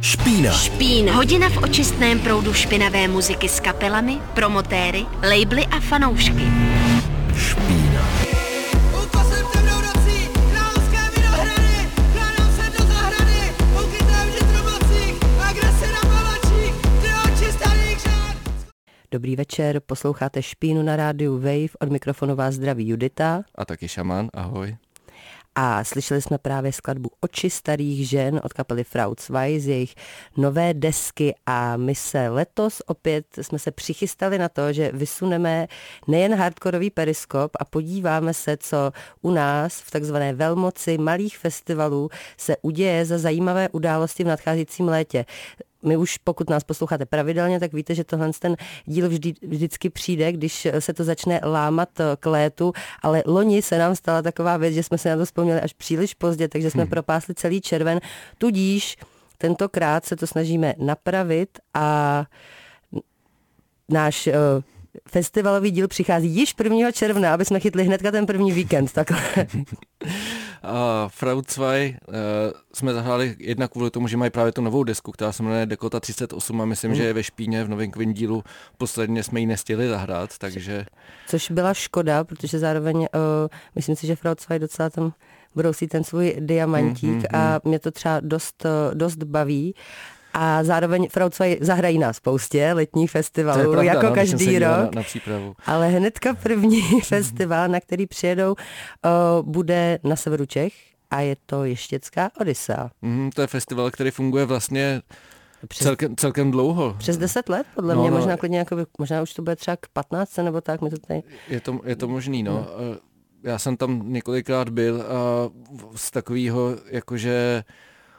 Špína. Špína. Hodina v očistném proudu špinavé muziky s kapelami, promotéry, labely a fanoušky. Špína. Dobrý večer, posloucháte Špínu na rádiu Wave, od mikrofonu vás zdraví Judita A taky šaman, ahoj. A slyšeli jsme právě skladbu Oči starých žen od kapely Frau 2 z jejich nové desky. A my se letos opět jsme se přichystali na to, že vysuneme nejen hardkorový periskop a podíváme se, co u nás v takzvané velmoci malých festivalů se uděje za zajímavé události v nadcházejícím létě my už, pokud nás posloucháte pravidelně, tak víte, že tohle ten díl vždy, vždycky přijde, když se to začne lámat eh, k létu, ale loni se nám stala taková věc, že jsme se na to vzpomněli až příliš pozdě, takže jsme hmm. propásli celý červen, tudíž tentokrát se to snažíme napravit a náš uh, festivalový díl přichází již 1. června, aby jsme chytli hnedka ten první víkend. Takhle. A Frau 2 uh, jsme zahráli jednak kvůli tomu, že mají právě tu novou desku, která se jmenuje Dekota 38 a myslím, mm. že je ve špíně v novinkovém dílu. Posledně jsme ji nestihli zahrát, takže... Což byla škoda, protože zároveň uh, myslím si, že Frau 2 docela tam brousí ten svůj diamantík mm, mm, a mě to třeba dost, uh, dost baví. A zároveň Frau 2 zahrají na spoustě letních festivalů, pravda, jako no, každý rok. Na, na přípravu. Ale hnedka první festival, na který přijedou, uh, bude na severu Čech a je to Ještěcká Odisa. Mm, to je festival, který funguje vlastně Přes, celkem, celkem dlouho. přes 10 let, podle No, mě, no. možná klidně, jako, možná už to bude třeba k 15 nebo tak, my to tady... Je to, je to možný, no. Eh, Já jsem tam několikrát byl a z takového jakože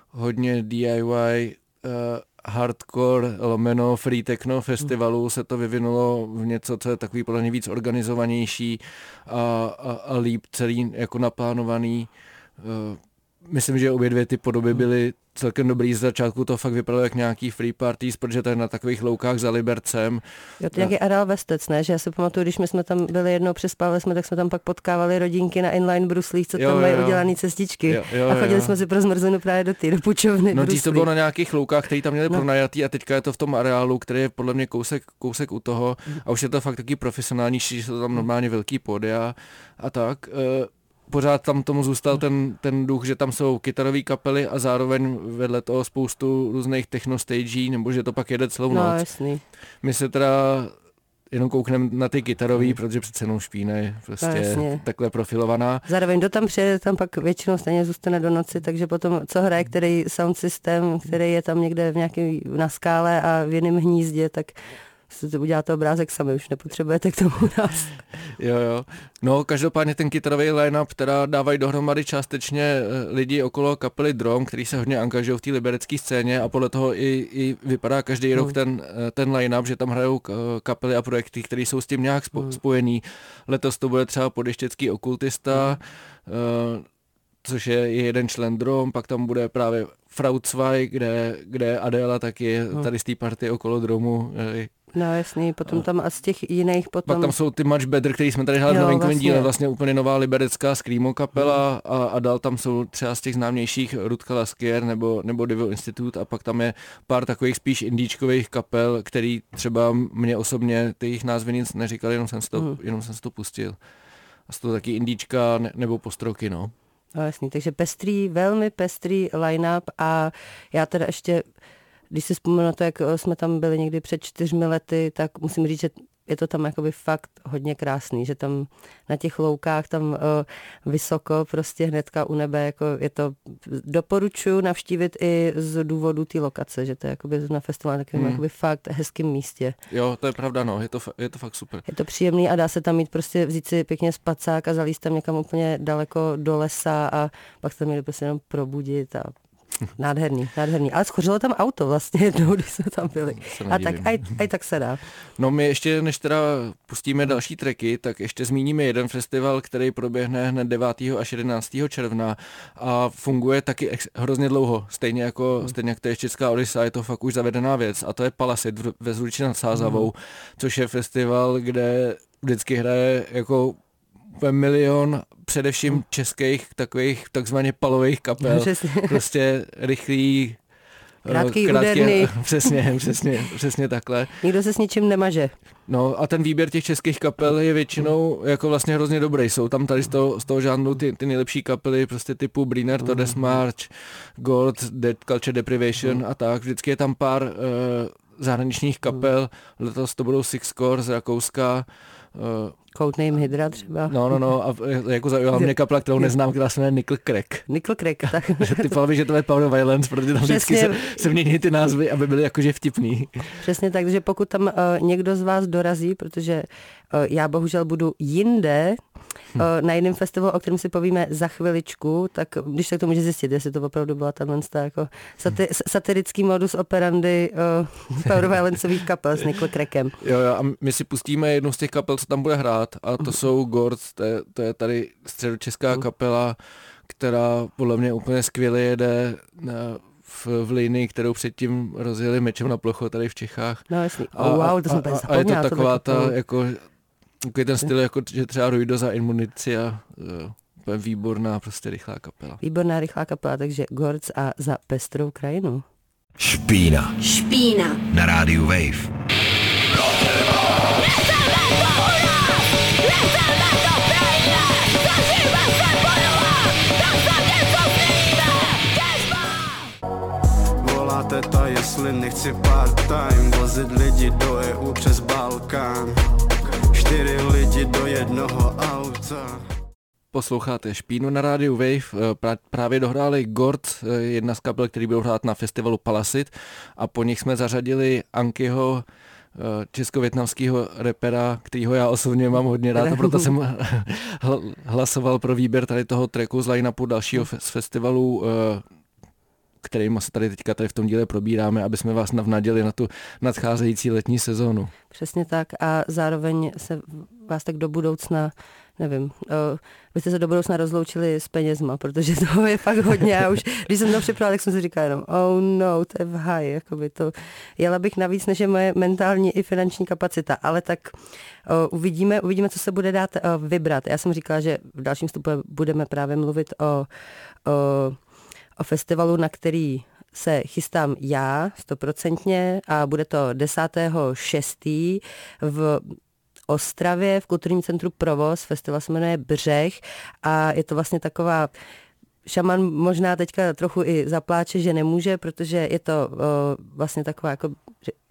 hodně DIY hardcore lomeno free techno festivalu se to vyvinulo v něco, co je takový podle mě víc organizovanější a, a, a líp celý jako naplánovaný. Uh, Myslím, že obě dvě ty podoby byly celkem dobrý. Z začátku to fakt vypadalo jak nějaký free parties, protože to je na takových loukách za Libercem. Jo, to nějaký Areal Vestec, ne? Že já si pamatuju, když my jsme tam byli jednou, přespávali jsme, tak jsme tam pak potkávali rodinky na inline bruslích, co Jo, tam mají udělané cestičky. Jo, jo, a chodili jo. jsme si pro zmrzlinu právě do té, do půjčovny No dřív to bylo na nějakých loukách, který tam měli No. pronajatý a teďka je to v tom areálu, který je podle mě kousek, kousek u toho a už je to fakt taky profesionálnější, že jsou tam normálně velký pódia a tak. Eh, Pořád tam tomu zůstal ten, ten duch, že tam jsou kytarové kapely a zároveň vedle toho spoustu různých techno stagí, nebo že to pak jede celou No, noc. jasný. My se teda jenom koukneme na ty kytarový, protože přece jenom špína je prostě No, jasně. takhle profilovaná. Zároveň kdo tam přijede, tam pak většinou stejně zůstane do noci, takže potom, co hraje, který sound systém, který je tam někde v nějaký, na skále a v jiném hnízdě, tak si to uděláte obrázek sami, už nepotřebujete k tomu nás. Jo, jo. No, každopádně ten kytarový line-up teda dávají dohromady částečně eh, lidi okolo kapely Drom, který se hodně angažují v té liberecké scéně a podle toho i, i vypadá každý rok ten, eh, ten line-up, že tam hrajou k- kapely a projekty, které jsou s tím nějak spo, spojený. Letos to bude třeba podeštěcký okultista, eh, což je, je jeden člen Drom, pak tam bude právě Frau 2, kde, kde Adela taky tady z té party okolo Dromu, eh, No jasný, potom tam a z těch jiných potom... pak tam jsou ty Much Better, který jsme tady hráli v novinkovém vlastně. díle, vlastně úplně nová liberecká screamo kapela a, a dál tam jsou třeba z těch známějších Rutka Laskier nebo, nebo Devil Institute a pak tam je pár takových spíš indíčkových kapel, který třeba mě osobně, ty jejich názvy nic neříkali, jenom jsem si to, Mhm. jenom jsem si to pustil. A jsou to taky indíčka ne, nebo postroky, no. No jasný, takže pestrý, velmi pestrý line-up a já teda ještě, když si vzpomenu na to, jak eh, jsme tam byli někdy před čtyřmi lety, tak musím říct, že je to tam jakoby fakt hodně krásný, že tam na těch loukách tam uh, vysoko prostě hnedka u nebe, jako je to, doporučuji navštívit i z důvodu té lokace, že to je jakoby na festivalu na takovém Hmm. jakoby fakt hezkým místě. Jo, to je pravda, no, je to, je to fakt super. Je to příjemný a dá se tam mít prostě vzít si pěkně spacák a zalíst tam někam úplně daleko do lesa a pak se tam měli prostě jenom probudit a nádherný, nádherný. Ale schořilo tam auto vlastně jednou, když jsme tam byli. A tak aj, aj tak se dá. No my ještě, než teda pustíme další treky, tak ještě zmíníme jeden festival, který proběhne hned 9. až 11. června a funguje taky ex- hrozně dlouho, stejně jako, stejně jak to je Česká Odisa, je to fakt už zavedená věc a to je Palasit ve Zruči nad Sázavou, což je festival, kde vždycky hraje jako milion především českých takových takzvaně palových kapel, Přesně. prostě rychlý Krátký, Krátký, úderný. Přesně, přesně, přesně takhle. Nikdo se s ničím nemaže. No a ten výběr těch českých kapel je většinou jako vlastně hrozně dobrý. Jsou tam tady z toho, z toho žánru ty, ty nejlepší kapely, prostě typu Briner, Todes March, Gold, Dead Culture Deprivation a tak. Vždycky je tam pár uh, zahraničních kapel. Letos to budou Six Core z Rakouska. Uh, Codename Hydra třeba. no, no, no, a jako zaujala mě kapela, kterou neznám, která se jmenuje Nickel Crack. Nickel Crack, tak. Ty mi, že to je Power Violence, protože tam vždycky se, Přesně. se mění ty názvy, aby byly jakože vtipný. Přesně tak, že pokud tam uh, někdo z vás dorazí, protože já bohužel budu jinde, uh, na jiném festivalu, o kterém si povíme za chviličku, tak když tak to může zjistit, jestli to opravdu byla ta jako sati- satirický modus operandi uh, Power Violenceových kapel s Nickel Crackem. Jo, jo, a my si pustíme jednu z těch kapel, co tam bude hrát, a to jsou Gords, to je, to je tady středočeská kapela, která podle mě úplně skvěle jede na, v, v linii, kterou předtím rozjeli mečem na plochu tady v Čechách. No jasný. Oh, wow, to jsem úplně a, a je to taková ta, jako, takový ten styl, jako, že třeba Ruido za Inmunicia, uh, úplně výborná, prostě rychlá kapela. Výborná rychlá kapela, takže Gorc a za pestrou krajinu. Špína Špína. na rádiu Wave. Teta, jestli nechci part-time Vozit lidi do EU přes Balkán Čtyři lidi do jednoho auta. Posloucháte Špínu na rádiu Wave. Eh, právě dohráli Gord, eh, jedna z kapel, který byl hrát na festivalu Palasit. A po nich jsme zařadili Ankyho, eh, česko-větnamského repera, kterýho já osobně mám hodně rád. A proto jsem hl- hlasoval pro výběr tady toho tracku z line-upu dalšího z festivalu eh, kterým se tady teďka tady v tom díle probíráme, aby jsme vás navnadili na tu nadcházející letní sezónu. Přesně tak a zároveň se vás tak do budoucna, nevím, uh, vy jste se do budoucna rozloučili s penězma, protože toho je fakt hodně a už, když jsem to připravila, tak jsem si říkala jenom, oh no, to je v high, jakoby to, jela bych navíc, než je moje mentální i finanční kapacita, ale tak uh, uvidíme, uvidíme, co se bude dát uh, vybrat. Já jsem říkala, že v dalším vstupu budeme právě mluvit o, o, o festivalu, na který se chystám já stoprocentně a bude to 10.6. v Ostravě v kulturním centru Provoz. Festival se jmenuje Břeh a je to vlastně taková Šaman možná teďka trochu i zapláče, že nemůže, protože je to uh, vlastně taková jako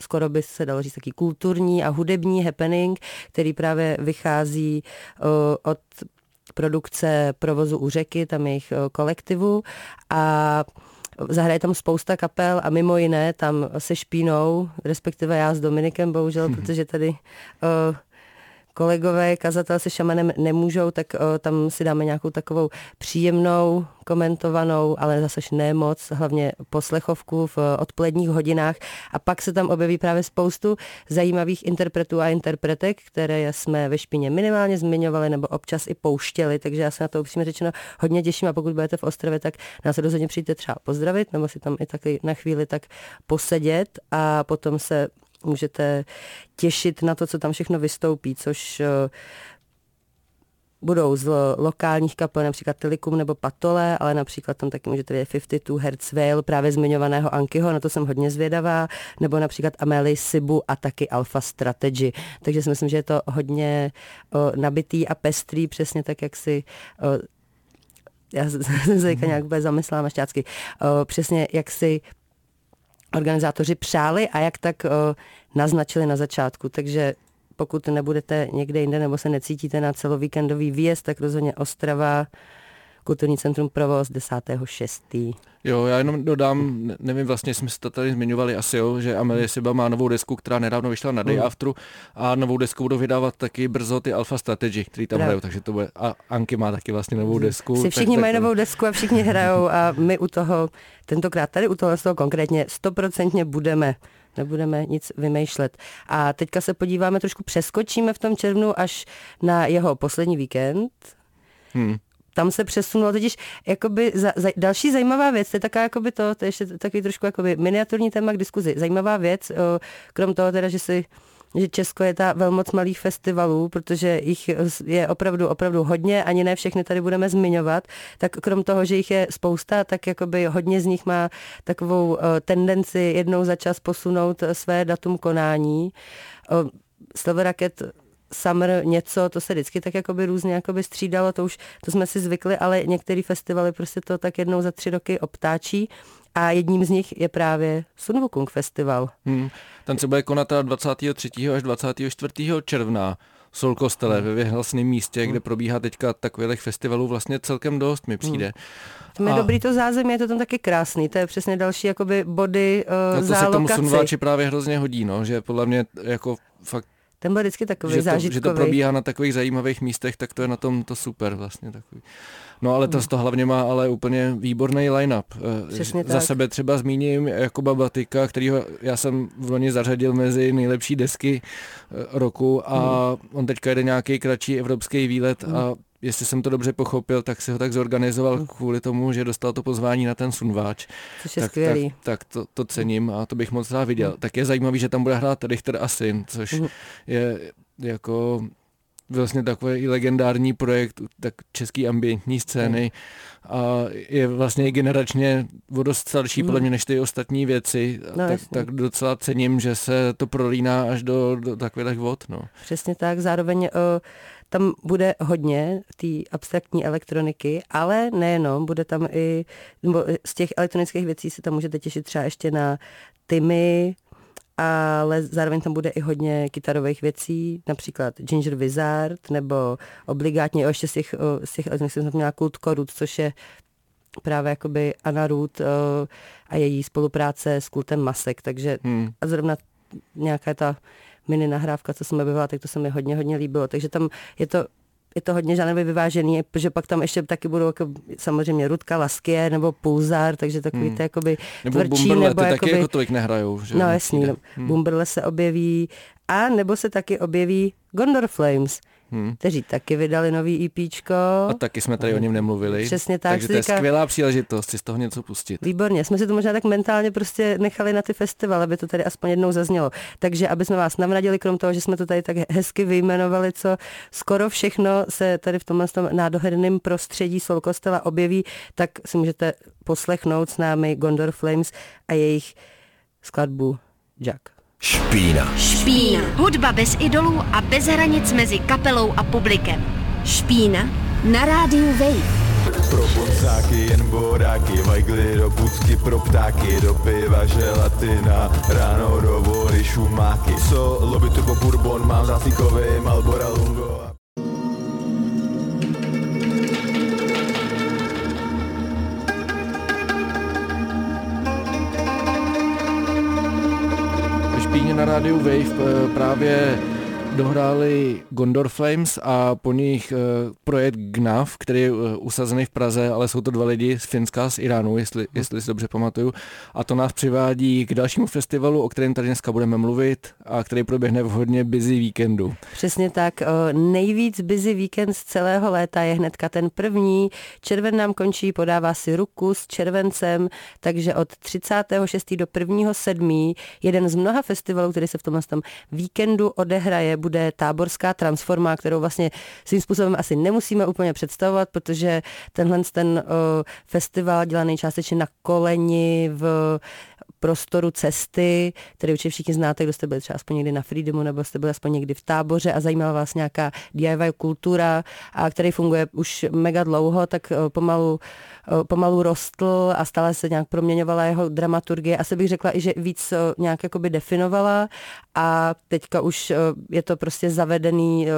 skoro by se dalo říct taký kulturní a hudební happening, který právě vychází uh, od produkce provozu u řeky, tam jejich uh, kolektivu. A Zahraje tam spousta kapel a mimo jiné tam se špínou, respektive já s Dominikem bohužel, protože tady uh, kolegové kazatel se šamanem nemůžou, tak uh, tam si dáme nějakou takovou příjemnou, komentovanou, ale zase ne moc, hlavně poslechovku v uh, odpoledních hodinách. A pak se tam objeví právě spoustu zajímavých interpretů a interpretek, které jsme ve špině minimálně zmiňovali nebo občas i pouštěli, takže já se na to upřímně řečeno hodně těším. A pokud budete v Ostravě, tak nás rozhodně přijďte třeba pozdravit nebo si tam i taky na chvíli tak posedět. A potom se můžete těšit na to, co tam všechno vystoupí, což eh, budou z lo- lokálních kapel, například Tilikum nebo Patole, ale například tam taky můžete vidět 52 Hertz Veil, právě zmiňovaného Ankyho, na to jsem hodně zvědavá, nebo například Amelie Sibu a taky Alpha Strategy. Takže si myslím, že je to hodně o, nabitý a pestrý, přesně tak, jak si o, já jsem se teďka nějak úplně zamyslela mašťácky, o, přesně jak si organizátoři přáli a jak tak o, naznačili na začátku. Takže pokud nebudete někde jinde nebo se necítíte na celovíkendový výjezd, tak rozhodně Ostrava, Kulturní centrum Provoz 10.6. Jo, já jenom dodám, ne- nevím vlastně, jsme se to tady zmiňovali asi, jo, že Amelie Siba má novou desku, která nedávno vyšla na Day Mm. Afteru a novou desku budou vydávat taky brzo ty Alpha Strategy, který tam hrajou, takže to bude, a Anky má taky vlastně novou desku. Si tak- všichni tak mají to- novou desku a všichni hrajou a my u toho, tentokrát tady u toho, z toho konkrétně stoprocentně budeme nebudeme nic vymýšlet. A teďka se podíváme, trošku přeskočíme v tom červnu až na jeho poslední víkend. Hmm. Tam se přesunulo totiž jakoby za, za, další zajímavá věc, to je taková jakoby to, to je ještě takový trošku jakoby miniaturní téma k diskuzi. Zajímavá věc, krom toho teda, že si že Česko je ta velmoc malých festivalů, protože jich je opravdu, opravdu hodně, ani ne všechny tady budeme zmiňovat, tak krom toho, že jich je spousta, tak jakoby hodně z nich má takovou eh, tendenci jednou za čas posunout eh, své datum konání. Silver Racket summer něco, to se vždycky tak jakoby různě jakoby střídalo, to už to jsme si zvykli, ale některé festivaly prostě to tak jednou za tři roky obtáčí a jedním z nich je právě Sun Wukong Festival. Hmm. Ten se bude konat 23. až 24. června. Sol kostele hmm. ve vyhlasném místě, kde hmm. probíhá teďka takových festivalů vlastně celkem dost, mi přijde. Hmm. Tam je a... dobrý to zázemí, je to tam taky krásný, to je přesně další jakoby body uh, no to se k tomu sunváči právě hrozně hodí, no, že podle mě jako fakt ten byl vždycky takový že to, zážitkový. Že to probíhá na takových zajímavých místech, tak to je na tom to super vlastně takový. No ale to, hmm. to hlavně má ale úplně výborný line-up. Eh, Přesně Za tak. sebe třeba zmíním Jakuba Batika, kterýho já jsem v loni zařadil mezi nejlepší desky eh, roku a hmm. on teďka jede nějaký kratší evropský výlet hmm. a jestli jsem to dobře pochopil, tak si ho tak zorganizoval hmm. kvůli tomu, že dostal to pozvání na ten sunváč. Což je tak, skvělý. Tak, tak to, to cením a to bych moc rád viděl. Hmm. Tak je zajímavý, že tam bude hrát Richter Asin, což hmm. je jako vlastně takový legendární projekt tak český ambientní scény a je vlastně generačně o dost starší podle mě než ty ostatní věci, no, tak, tak docela cením, že se to prolíná až do, do takových vod. No. Přesně tak, zároveň uh, tam bude hodně té abstraktní elektroniky, ale nejenom, bude tam i, nebo z těch elektronických věcí se tam můžete těšit třeba ještě na Timmy, ale zároveň tam bude i hodně kytarových věcí, například Ginger Wizard, nebo obligátně, ještě z těch, z těch elektronických jsem měla Kult Korut, což je právě jakoby Anna Ruth a její spolupráce s kultem Masek, takže hmm. a zrovna nějaká ta mini nahrávka, co jsem objevila, tak to se mi hodně, hodně líbilo. Takže tam je to je to hodně žánrově vyvážený, protože pak tam ještě taky budou jako, samozřejmě Rudka Laskie nebo Pulzar, takže takový hmm. ty jakoby nebo tvrdší. Bumberle, nebo ty jakoby, taky jako tolik nehrajou. Že? No jasný, no, hmm. Bumberle se objeví a nebo se taky objeví Gondor Flames, hmm. kteří taky vydali nový EPčko. A taky jsme tady o něm nemluvili. Přesně tak. Takže to je skvělá příležitost si z toho něco pustit. Výborně, jsme si to možná tak mentálně prostě nechali na ty festivaly, aby to tady aspoň jednou zaznělo. Takže aby jsme vás navradili, krom toho, že jsme to tady tak hezky vyjmenovali, co skoro všechno se tady v tomhle tom nádherném prostředí Sol Kostela objeví, tak si můžete poslechnout s námi Gondor Flames a jejich skladbu Jack. Špína. Špína. Hudba bez idolů a bez hranic mezi kapelou a publikem. Špína na rádiu Wave. Pro bonzáky jen boráky, vajgly do budky pro ptáky, do piva želatina, ráno do vody šumáky. Co lobby turbo bourbon, mám zácíkový Malbora Lungo. Na rádiu Wave eh, právě dohráli Gondor Flames a po nich uh, projekt GNAF, který je uh, usazený v Praze, ale jsou to dva lidi z Finska z Iránu, jestli, jestli si dobře pamatuju. A to nás přivádí k dalšímu festivalu, o kterém tady dneska budeme mluvit a který proběhne v hodně busy víkendu. Přesně tak. Nejvíc busy víkend z celého léta je hnedka ten první. Červen nám končí, podává si ruku s červencem, takže od 36. do 1. 7. jeden z mnoha festivalů, který se v tomhle víkendu odehraje, bude táborská transforma, kterou vlastně svým způsobem asi nemusíme úplně představovat, protože tenhle ten festival dělaný částečně na koleni v prostoru cesty, který určitě všichni znáte, kdo jste byli třeba aspoň někdy na Freedomu nebo jste byli aspoň někdy v táboře a zajímala vás nějaká DIY kultura, a který funguje už mega dlouho, tak pomalu, pomalu rostl a stále se nějak proměňovala jeho dramaturgie. Asi bych řekla i, že víc nějak jakoby definovala a teďka už je to prostě zavedený,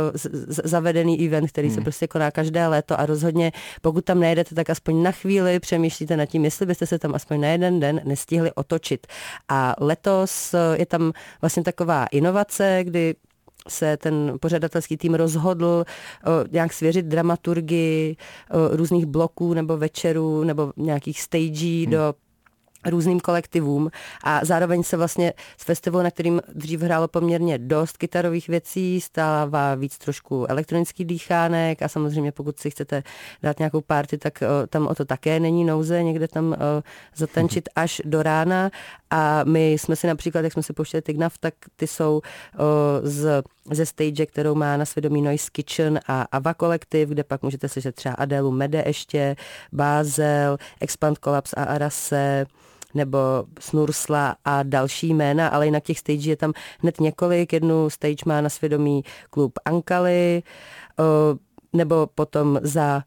zavedený event, který hmm. se prostě koná každé léto a rozhodně pokud tam nejedete, tak aspoň na chvíli přemýšlíte nad tím, jestli byste se tam aspoň na jeden den nestihli otočit. A letos je tam vlastně taková inovace, kdy se ten pořadatelský tým rozhodl o, nějak svěřit dramaturgii o, různých bloků nebo večerů nebo nějakých stagí hmm. do různým kolektivům a zároveň se vlastně z festivalu, na kterým dřív hrálo poměrně dost kytarových věcí, stává víc trošku elektronický dýchánek a samozřejmě pokud si chcete dát nějakou party, tak o, tam o to také není nouze, někde tam o, zatančit až do rána. A my jsme si například, jak jsme si pouštěli Tignav, tak ty jsou o, z, ze stage, kterou má na svědomí Noise Kitchen a Ava kolektiv, kde pak můžete slyšet třeba Adelu Mede ještě, Bázel, Expand Collapse a Arase, nebo Snursla a další jména, ale jinak těch stage je tam hned několik. Jednu stage má na svědomí klub Ankali, nebo potom za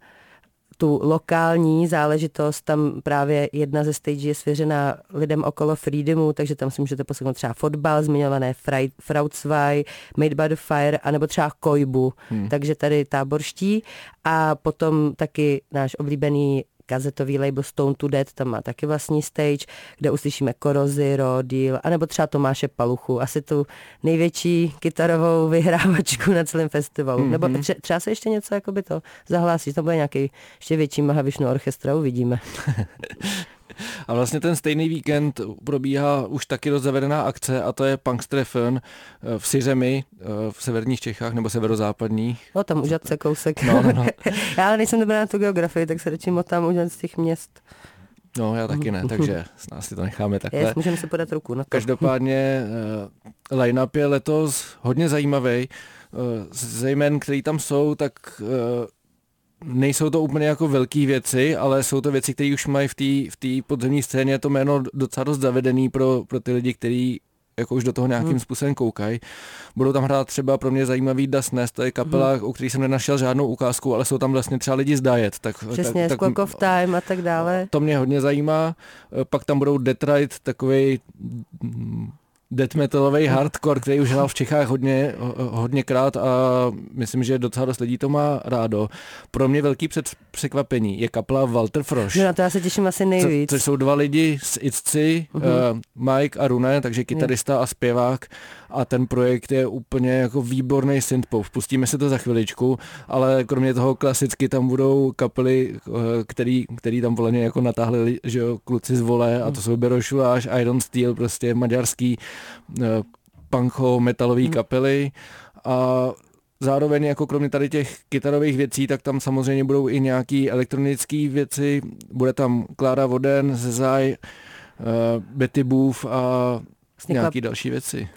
tu lokální záležitost, tam právě jedna ze stage je svěřená lidem okolo Freedomu, takže tam si můžete poslechnout třeba fotbal, zmiňované Frautzwei, Made by the Fire, anebo třeba Kojbu, hmm. takže tady táborští a potom taky náš oblíbený kazetový label Stone to Dead, tam má taky vlastní stage, kde uslyšíme Korozy, Rodil, anebo třeba Tomáše Paluchu, asi tu největší kytarovou vyhrávačku na celém festivalu. Mm-hmm. Nebo tře- třeba se ještě něco jako by to zahlásí, to bude nějaký ještě větší Mahavišnu orchestra, uvidíme. A vlastně ten stejný víkend probíhá už taky rozzavedená akce a to je Punkstrefn eh, v Syřemi eh, v severních Čechách nebo severozápadních. No tam už se kousek. No, no, no. já ale nejsem dobrá na tu geografii, tak se radši motám už z těch měst. No, já taky ne, takže s nás si to necháme takhle. Yes, můžeme si podat ruku na to. Každopádně uh, line-up je letos hodně zajímavý. Uh, zejména, který tam jsou, tak uh, nejsou to úplně jako velké věci, ale jsou to věci, které už mají v té v podzemní scéně to jméno docela dost zavedený pro, pro ty lidi, kteří jako už do toho nějakým hmm. způsobem koukají. Budou tam hrát třeba pro mě zajímavý Das Nest, to je kapela, hmm. u který jsem nenašel žádnou ukázku, ale jsou tam vlastně třeba lidi z Diet. Tak, Přesně, tak, tak, of Time a tak dále. To mě hodně zajímá. Pak tam budou Detroit, takový death metalový hardcore, který už hrál v Čechách hodně, hodněkrát a myslím, že docela dost lidí to má rádo. Pro mě velký před, překvapení je kapla Walter Frosch. No na to já se těším asi nejvíc. Co, což jsou dva lidi z Itci, uh-huh. uh, Mike a Rune, takže kytarista a zpěvák a ten projekt je úplně jako výborný synthpop. Pustíme se to za chviličku, ale kromě toho klasicky tam budou kapely, uh, který, který tam voleně jako natáhli že jo, kluci z vole a to jsou Berošuláš, Iron Steel, prostě maďarský uh, punko metalový hmm. kapely a zároveň jako kromě tady těch kytarových věcí, tak tam samozřejmě budou i nějaký elektronické věci. Bude tam Klára Voden, Zezaj, uh, Betty Booth a vlastně nějaký další věci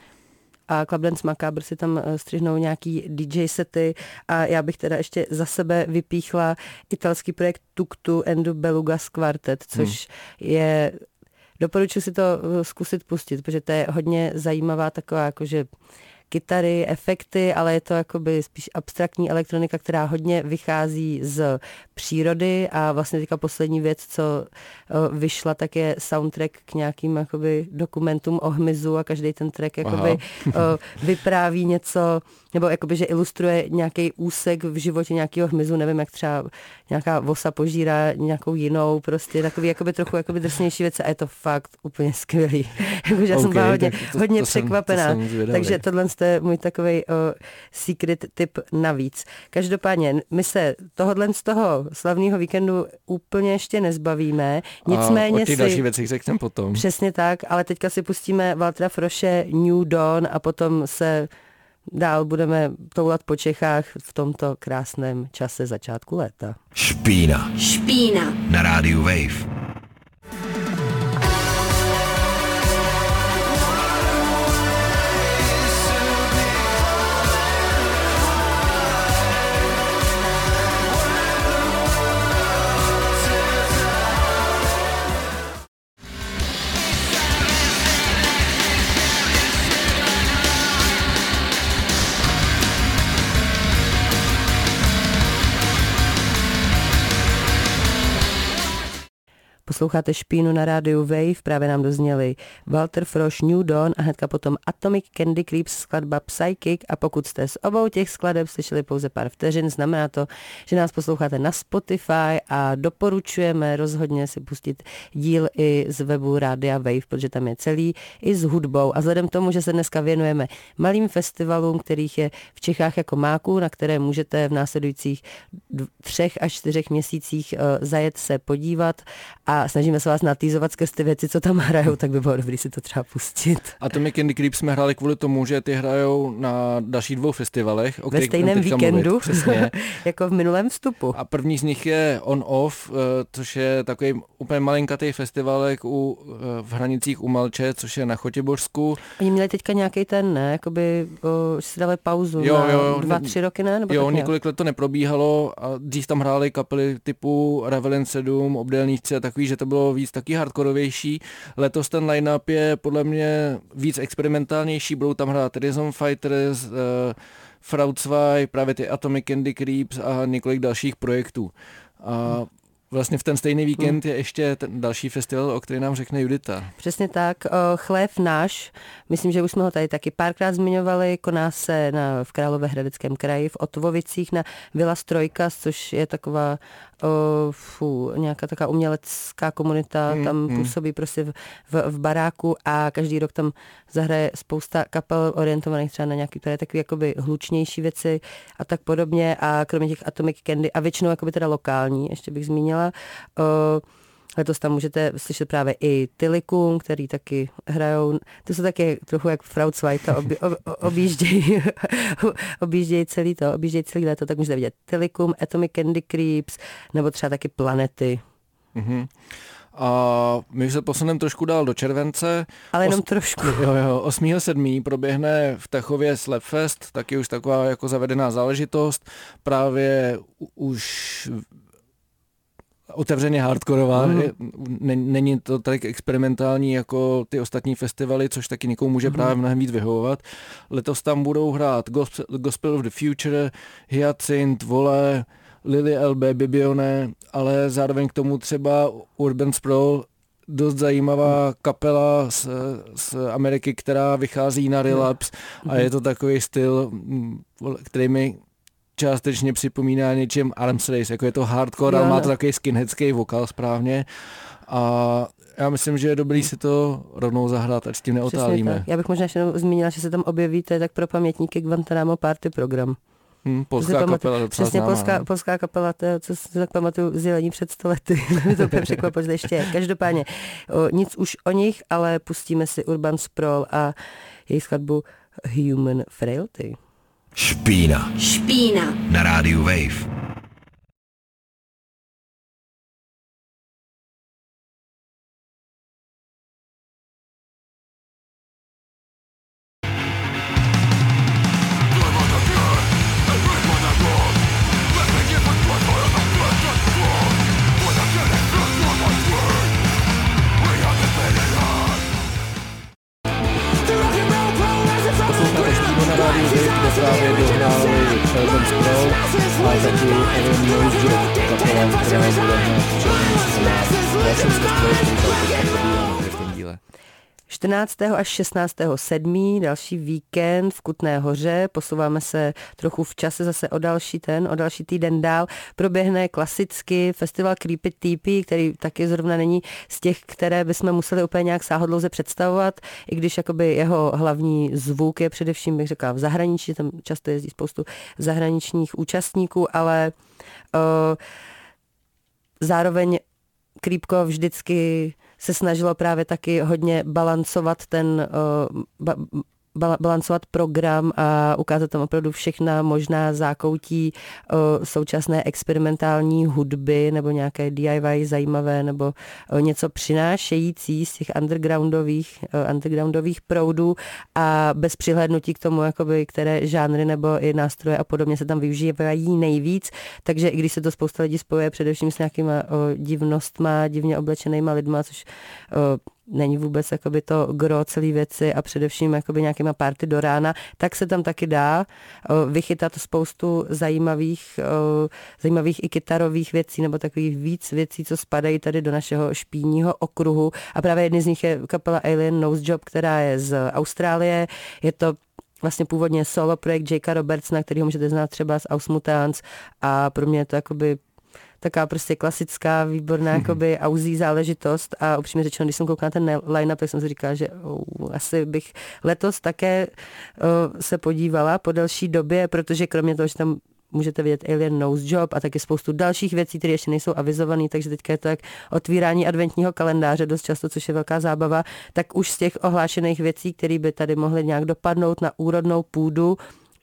a Club Dance Macabre si tam eh, střihnou nějaký DJ sety a já bych teda ještě za sebe vypíchla italský projekt Tuktu and Belugas Quartet, což hmm. je Doporučuji si to eh, zkusit pustit, protože to je hodně zajímavá taková jakože kytary, efekty, ale je to jakoby spíš abstraktní elektronika, která hodně vychází z přírody. A vlastně teďka poslední věc, co vyšla, tak je soundtrack k nějakým jakoby dokumentům o hmyzu a každý ten track jakoby vypráví něco, nebo jakoby, že ilustruje nějaký úsek v životě nějakého hmyzu, nevím, jak třeba nějaká vosa požírá nějakou jinou, prostě takový jakoby trochu jakoby drsnější věci a je to fakt úplně skvělý. jakože já okay, jsem byla hodně, to, hodně to překvapená. Jsem, to jsem Takže tohle je můj takový secret tip navíc. Každopádně my se tohohle z toho slavného víkendu úplně ještě nezbavíme. Nicméně a o těch si, další věci řekneme potom. Přesně tak, ale teďka si pustíme Valtra Froše New Dawn a potom se dál budeme toulat po Čechách v tomto krásném čase začátku léta. Špína. Špína. Na rádiu Wave. Posloucháte Špínu na rádiu Wave, právě nám dozněli Walter Frosch, New Dawn a hnedka potom Atomic Candy Creeps skladba Psychic. A pokud jste z obou těch skladeb slyšeli pouze pár vteřin, znamená to, že nás posloucháte na Spotify a doporučujeme rozhodně si pustit díl i z webu Rádia Wave, protože tam je celý i s hudbou. A vzhledem k tomu, že se dneska věnujeme malým festivalům, kterých je v Čechách jako máku, na které můžete v následujících třech až čtyřech měsících eh, zajet se podívat a a snažíme se vás natýzovat skrz ty věci, co tam hrajou, tak by bylo dobré si to třeba pustit. Atomic Candy Creep jsme hráli kvůli tomu, že ty hrajou na dalších dvou festivalech. O Ve stejném víkendu, Mluvit, přesně. jako v minulém vstupu. A první z nich je On Off, eh, což je takový úplně malinkatý festivalek u, eh, v hranicích u Malče, což je na Chotěbořsku. Oni měli teďka nějaký ten, ne, jakoby, o, si dali pauzu Jo, na jo, jo. dva, tři roky, ne? Nebo Jo, několik let to neprobíhalo a dřív tam hráli kapely typu Ravelin 7, Obdelníci a takový, že to bylo víc taky hardkorovější. Letos ten line-up je podle mě víc experimentálnější, budou tam hrát Rhythm Fighters, uh, Fraudzweig, právě ty Atomic Candy Creeps a několik dalších projektů. A vlastně v ten stejný víkend je ještě ten další festival, o který nám řekne Judita. Přesně tak. Chlév náš, myslím, že už jsme ho tady taky párkrát zmiňovali, koná se na, v Královéhradeckém kraji, v Otvovicích na Vila Strojka, což je taková o, fu, nějaká taková umělecká komunita, Hmm, tam hmm. působí prostě v, v, v baráku a každý rok tam zahraje spousta kapel orientovaných třeba na nějaký které takové jakoby hlučnější věci a tak podobně a kromě těch Atomic Candy a většinou jakoby teda lokální, ještě bych zmínila. O, Letos tam můžete slyšet právě i Tylikum, který taky hrajou, to jsou taky trochu jak Fraudzweig, to obí, ob, objíždějí, objíždějí celý to, objíždějí celý léto, tak můžete vidět Tylikum, Atomic Candy Creeps, nebo třeba taky Planety, Mhm. A my se posuneme trošku dál do července. ale jenom Os- trošku. Jo, jo, 8.7. proběhne v Tachově Slapfest, taky už taková jako zavedená záležitost, právě už otevřeně hardkorová, Mm. není to tak experimentální jako ty ostatní festivaly, což taky někomu může právě mnohem víc vyhovovat. Letos tam budou hrát Gospel, Gospel of the Future, Hyacinth, Vole, Lily LB, Bibione, ale zároveň k tomu třeba Urban Sprawl, dost zajímavá kapela z, z Ameriky, která vychází na Relapse a je to takový styl, mm, který mi částečně připomíná něčem Arms Race, jako je to hardcore, ale má no. to takový skinheadský vokál správně a já myslím, že je dobrý si to rovnou zahrát, ať s tím neotálíme. Já bych možná ještě zmínila, že se tam objeví, to je tak pro pamětníky Guantanamo Party program. Hm, si polská kapela, docela Přesně, známá, polská, no. polská kapela, to je, co si tak pamatuju, zelení před sto lety. Mě to úplně překvapilo, že ještě je. Každopádně, o, nic už o nich, ale pustíme si Urban Sprawl a jejich skladbu Human Frailty. Špína Špína. na rádiu Wave. 14. až 16. 7. další víkend v Kutné hoře, posouváme se trochu v čase zase o další ten, o další týden dál, proběhne klasicky festival Creepy TP, který taky zrovna není z těch, které bychom museli úplně nějak sáhodlouze představovat, i když jakoby jeho hlavní zvuk je především, bych řekla, v zahraničí, tam často jezdí spoustu zahraničních účastníků, ale uh, zároveň Creepko vždycky se snažilo právě taky hodně balancovat ten uh, ba, balancovat program a ukázat tam opravdu všechna možná zákoutí uh, současné experimentální hudby nebo nějaké DIY zajímavé nebo uh, něco přinášející z těch undergroundových, uh, undergroundových proudů a bez přihlédnutí k tomu, jakoby, které žánry nebo i nástroje a podobně se tam využívají nejvíc, takže i když se to spousta lidí spojuje především s nějakýma divnostma, divně oblečenýma lidma, což není vůbec jakoby to gro celé věci a především jakoby nějakýma party do rána, tak se tam taky dá o, vychytat spoustu zajímavých, o, zajímavých i kytarových věcí nebo takových víc věcí, co spadají tady do našeho špíního okruhu. A právě jedný z nich je kapela Alien Nose Job, která je z Austrálie, je to vlastně původně solo projekt Jakea Robertsona, který můžete znát třeba z Ausmutans a pro mě je to jakoby taková prostě klasická, výborná jakoby auzí záležitost. A upřímně řečeno, když jsem koukala na ten line-up, tak jsem si říkala, že oh, asi bych letos také uh, se podívala po delší době, protože kromě toho, že tam můžete vidět Alien Nose Job a taky spoustu dalších věcí, které ještě nejsou avizované, takže teďka je to jak otvírání adventního kalendáře dost často, což je velká zábava, tak už z těch ohlášených věcí, které by tady mohly nějak dopadnout na úrodnou půdu,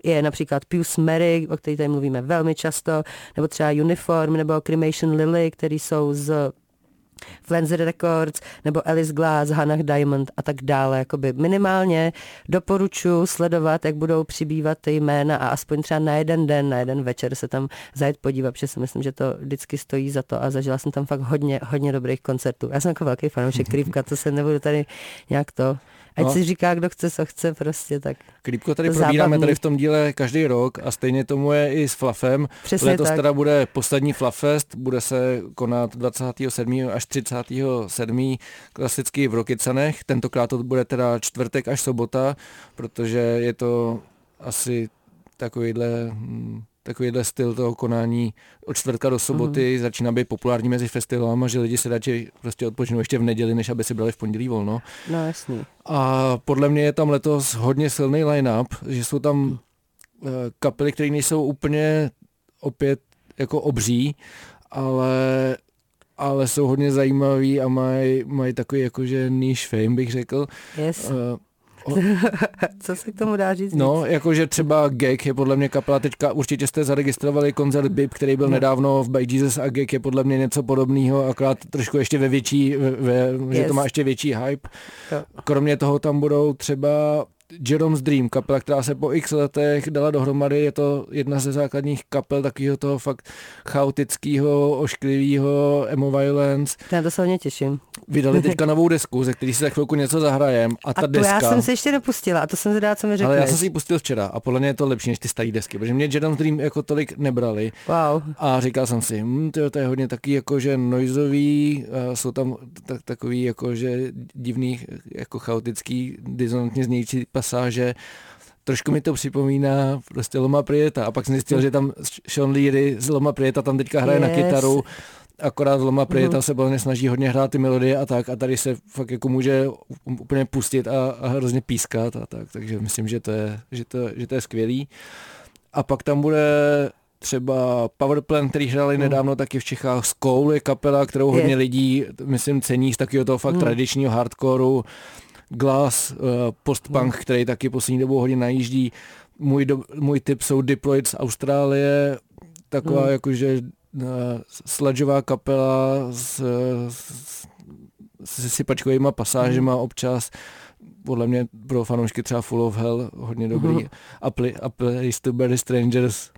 je například Pius Mary, o který tady mluvíme velmi často, nebo třeba Uniform, nebo Cremation Lily, který jsou z Flenzer Records nebo Alice Glass, Hannah Diamond a tak dále. Jakoby minimálně doporučuji sledovat, jak budou přibývat ty jména a aspoň třeba na jeden den, na jeden večer se tam zajet podívat, protože si myslím, že to vždycky stojí za to a zažila jsem tam fakt hodně, hodně dobrých koncertů. Já jsem jako velký fanoušek Krývka, to se nebudu tady nějak to Ať no. si říká, kdo chce, co chce prostě, tak Klípko tady probíráme zábavný. tady v tom díle každý rok a stejně tomu je i s Flafem. Přesně Letos tak. teda bude poslední Flafest, bude se konat 27. až 37. klasicky v Rokycanech. Tentokrát to bude teda čtvrtek až sobota, protože je to asi takovýhle hm, takovýhle styl toho konání od čtvrtka do soboty mm. začíná být populární mezi festivalama, že lidi se radši prostě odpočinou ještě v neděli, než aby si brali v pondělí volno. No jasný. A podle mě je tam letos hodně silný line-up, že jsou tam mm. kapely, které nejsou úplně opět jako obří, ale ale jsou hodně zajímavý a mají maj takový jakože niche fame, bych řekl. Yes. Uh, Co se k tomu dá říct? No, jakože třeba Gek je podle mě kapela, teďka určitě jste zaregistrovali koncert Bib, který byl no. nedávno v By Jesus a Gek je podle mě něco podobného, akorát trošku ještě ve větší, ve, ve, yes. že to má ještě větší hype. Jo. Kromě toho tam budou třeba Jerome's Dream, kapela, která se po x letech dala dohromady, je to jedna ze základních kapel takového toho fakt chaotického, ošklivého emo violence. Já to se hodně těším. Vydali teďka novou desku, ze který si za chvilku něco zahrajem. A, ta a to deska, já jsem se ještě nepustila a to jsem zvědá, co mi řekneš. Ale já jsem si ji pustil včera a podle mě je to lepší než ty staré desky, protože mě Jerome's Dream jako tolik nebrali. Wow. A říkal jsem si, hm, tyjo, to je hodně taky jakože noizový, jsou tam tak, takový jakože divný, jako chaotický, disonantně znějící pasáže, trošku mi to připomíná prostě Loma Prieta a pak jsem zjistil, že tam Sean Leary z Loma Prieta tam teďka hraje yes. na kytaru, akorát Loma Prieta mm-hmm. se plně snaží hodně hrát ty melodie a tak a tady se fakt jako může úplně pustit a, a hrozně pískat a tak, takže myslím, že to je, že to, že to je skvělý. A pak tam bude třeba Powerplan, který hráli mm. nedávno taky v Čechách, Skoul je kapela, kterou hodně je. lidí, myslím, cení z takového toho fakt mm. tradičního hardcoreu. Glass, uh, postpunk, hmm. který taky poslední dobou hodně najíždí. Můj, do, můj tip jsou Diploid z Austrálie, taková hmm. jakože uh, sledžová kapela s, s, s sypačkovými pasážema hmm. občas podle mě pro fanoušky třeba Full of Hell hodně dobrý. Mm-hmm. A, play, a Place to Bury Strangers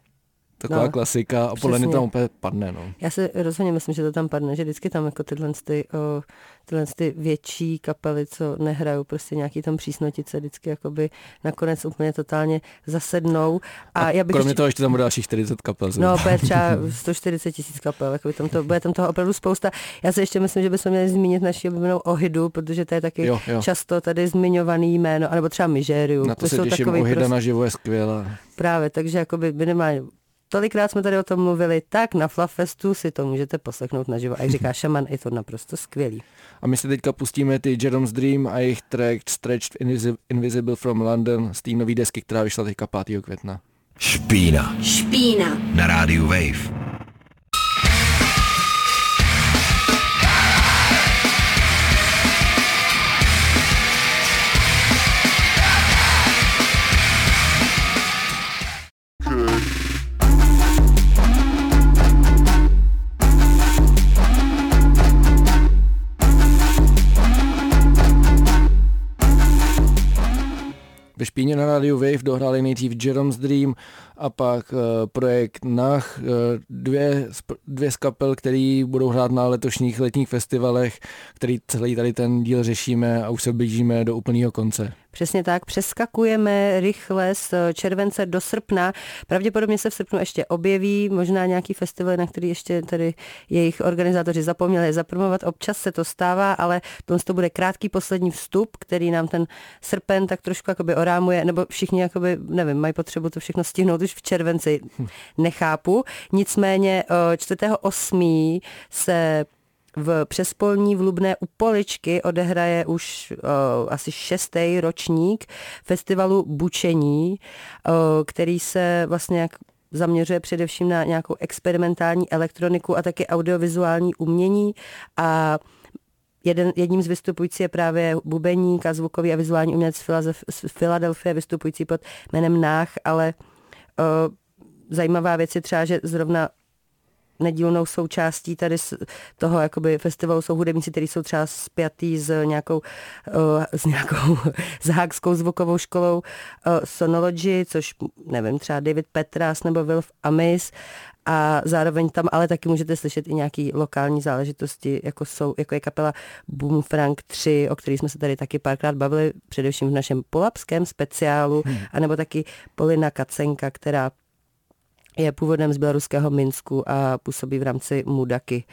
Taková no, klasika a podle mě tam úplně padne. No. Já si rozhodně myslím, že to tam padne, že vždycky tam jako tyhle, ty, o, tyhle ty větší kapely, co nehrajou prostě nějaký tam přísnotice, vždycky jakoby nakonec úplně totálně zasednou. A, a já bych kromě ještě... toho ještě tam bude dalších 40 kapel. No, bude třeba 140 tisíc kapel, jako tam to, bude tam toho opravdu spousta. Já si ještě myslím, že bychom měli zmínit naši oblíbenou Ohidu, protože to je taky jo, jo. často tady zmiňovaný jméno, anebo třeba Mizériu. Na to, to se jsou těším, Ohida prostě... naživo je skvělá. Právě, takže jakoby minimálně Tolikrát jsme tady o tom mluvili, tak na Flafestu si to můžete poslechnout naživo. A jak říká Šaman, je to naprosto skvělý. A my si teďka pustíme ty Jerome's Dream a jejich track Stretched Invisible from London z té nové desky, která vyšla teďka 5. května. Špína. Špína. Na rádiu Wave. Špíně na rádiu Wave dohráli nejdřív Jerome's Dream a pak uh, projekt Nach, uh, dvě, dvě z kapel, který budou hrát na letošních letních festivalech, který celý tady ten díl řešíme a už se blížíme do úplného konce. Přesně tak, přeskakujeme rychle z července do srpna. Pravděpodobně se v srpnu ještě objeví, možná nějaký festival, na který ještě tady jejich organizátoři zapomněli zapromovat. Občas se to stává, ale to, to bude krátký poslední vstup, který nám ten srpen tak trošku jakoby orámuje, nebo všichni jakoby, nevím, mají potřebu to všechno stihnout už v červenci, nechápu. Nicméně 4.8. se v přespolní v Lubné u Poličky odehraje už uh, asi šestý ročník festivalu Bučení, uh, který se vlastně jak zaměřuje především na nějakou experimentální elektroniku a taky audiovizuální umění. A Jeden, jedním z vystupujících je právě bubeník a zvukový a vizuální umělec z Filadelfie, vystupující pod jménem Nách, ale uh, zajímavá věc je třeba, že zrovna nedílnou součástí tady toho jakoby festivalu jsou hudebníci, kteří jsou třeba spjatý s nějakou, uh, s nějakou zhákskou zvukovou školou uh, Sonology, což nevím, třeba David Petras nebo Wilf Amis a zároveň tam ale taky můžete slyšet i nějaký lokální záležitosti, jako, jsou, jako je kapela Boom Frank 3, o který jsme se tady taky párkrát bavili, především v našem polapském speciálu, hmm. anebo taky Polina Kacenka, která je původem z běloruského Minsku a působí v rámci Mudaky.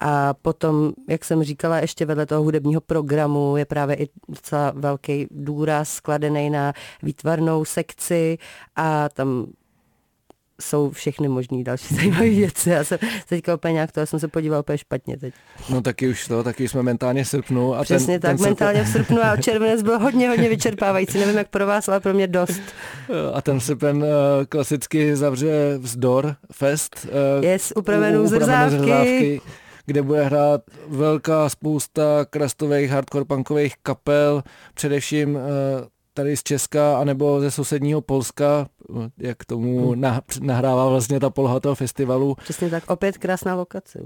A potom, jak jsem říkala, ještě vedle toho hudebního programu je právě i docela velký důraz skladený na výtvarnou sekci a tam jsou všechny možné další zajímavé věci. Já jsem teďka úplně nějak to, já jsem se podíval úplně špatně teď. No taky už to, taky jsme mentálně v srpnu. A Přesně ten, tak, ten mentálně srpen... v srpnu a červenec byl hodně, hodně vyčerpávající. Nevím, jak pro vás, ale pro mě dost. A ten srpen uh, klasicky zavře vzdor fest. Uh, je s upravenou zrzávky kde bude hrát velká spousta krastových hardcore punkových kapel, především uh, tady z Česka anebo ze sousedního Polska, jak tomu hmm. nahrává vlastně ta poloha toho festivalu. Přesně tak, opět krásná lokace.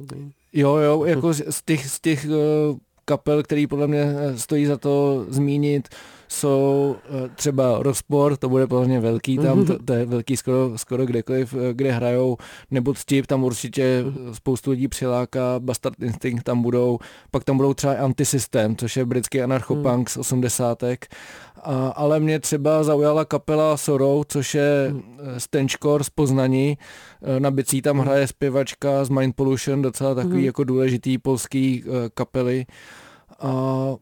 Jo, jo, jako z těch, z těch uh, kapel, který podle mě eh, stojí za to zmínit, jsou eh, třeba Rozpor, to bude podle velký tam, to, to je velký skoro, skoro kdekoliv, eh, kde hrajou, nebo Stip, tam určitě spoustu lidí přiláká, Bastard Instinct tam budou, pak tam budou třeba Antisystem, což je britský anarchopunk z osmdesátek, a, ale mě třeba zaujala kapela Sorrow, což je stenčkor z Poznaní, na bicí tam hraje zpěvačka z Mind Pollution, docela takový mm. jako důležitý polský kapely. A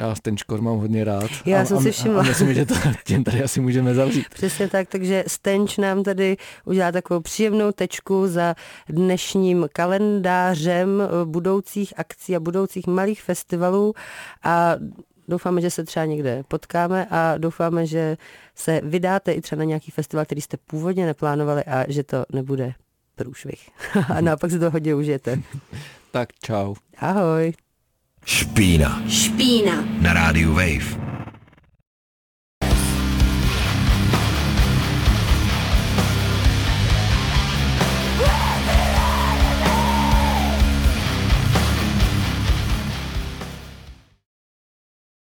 já ten škor mám hodně rád. Já a, jsem si všimla. A, a myslím, že to tím tady asi můžeme zavřít. Přesně tak, takže Stenč nám tady udělá takovou příjemnou tečku za dnešním kalendářem budoucích akcí a budoucích malých festivalů a doufáme, že se třeba někde potkáme a doufáme, že se vydáte i třeba na nějaký festival, který jste původně neplánovali a že to nebude průšvih. a naopak si to hodně užijete. tak čau. Ahoj. Špína. Špína. Na rádiu Wave.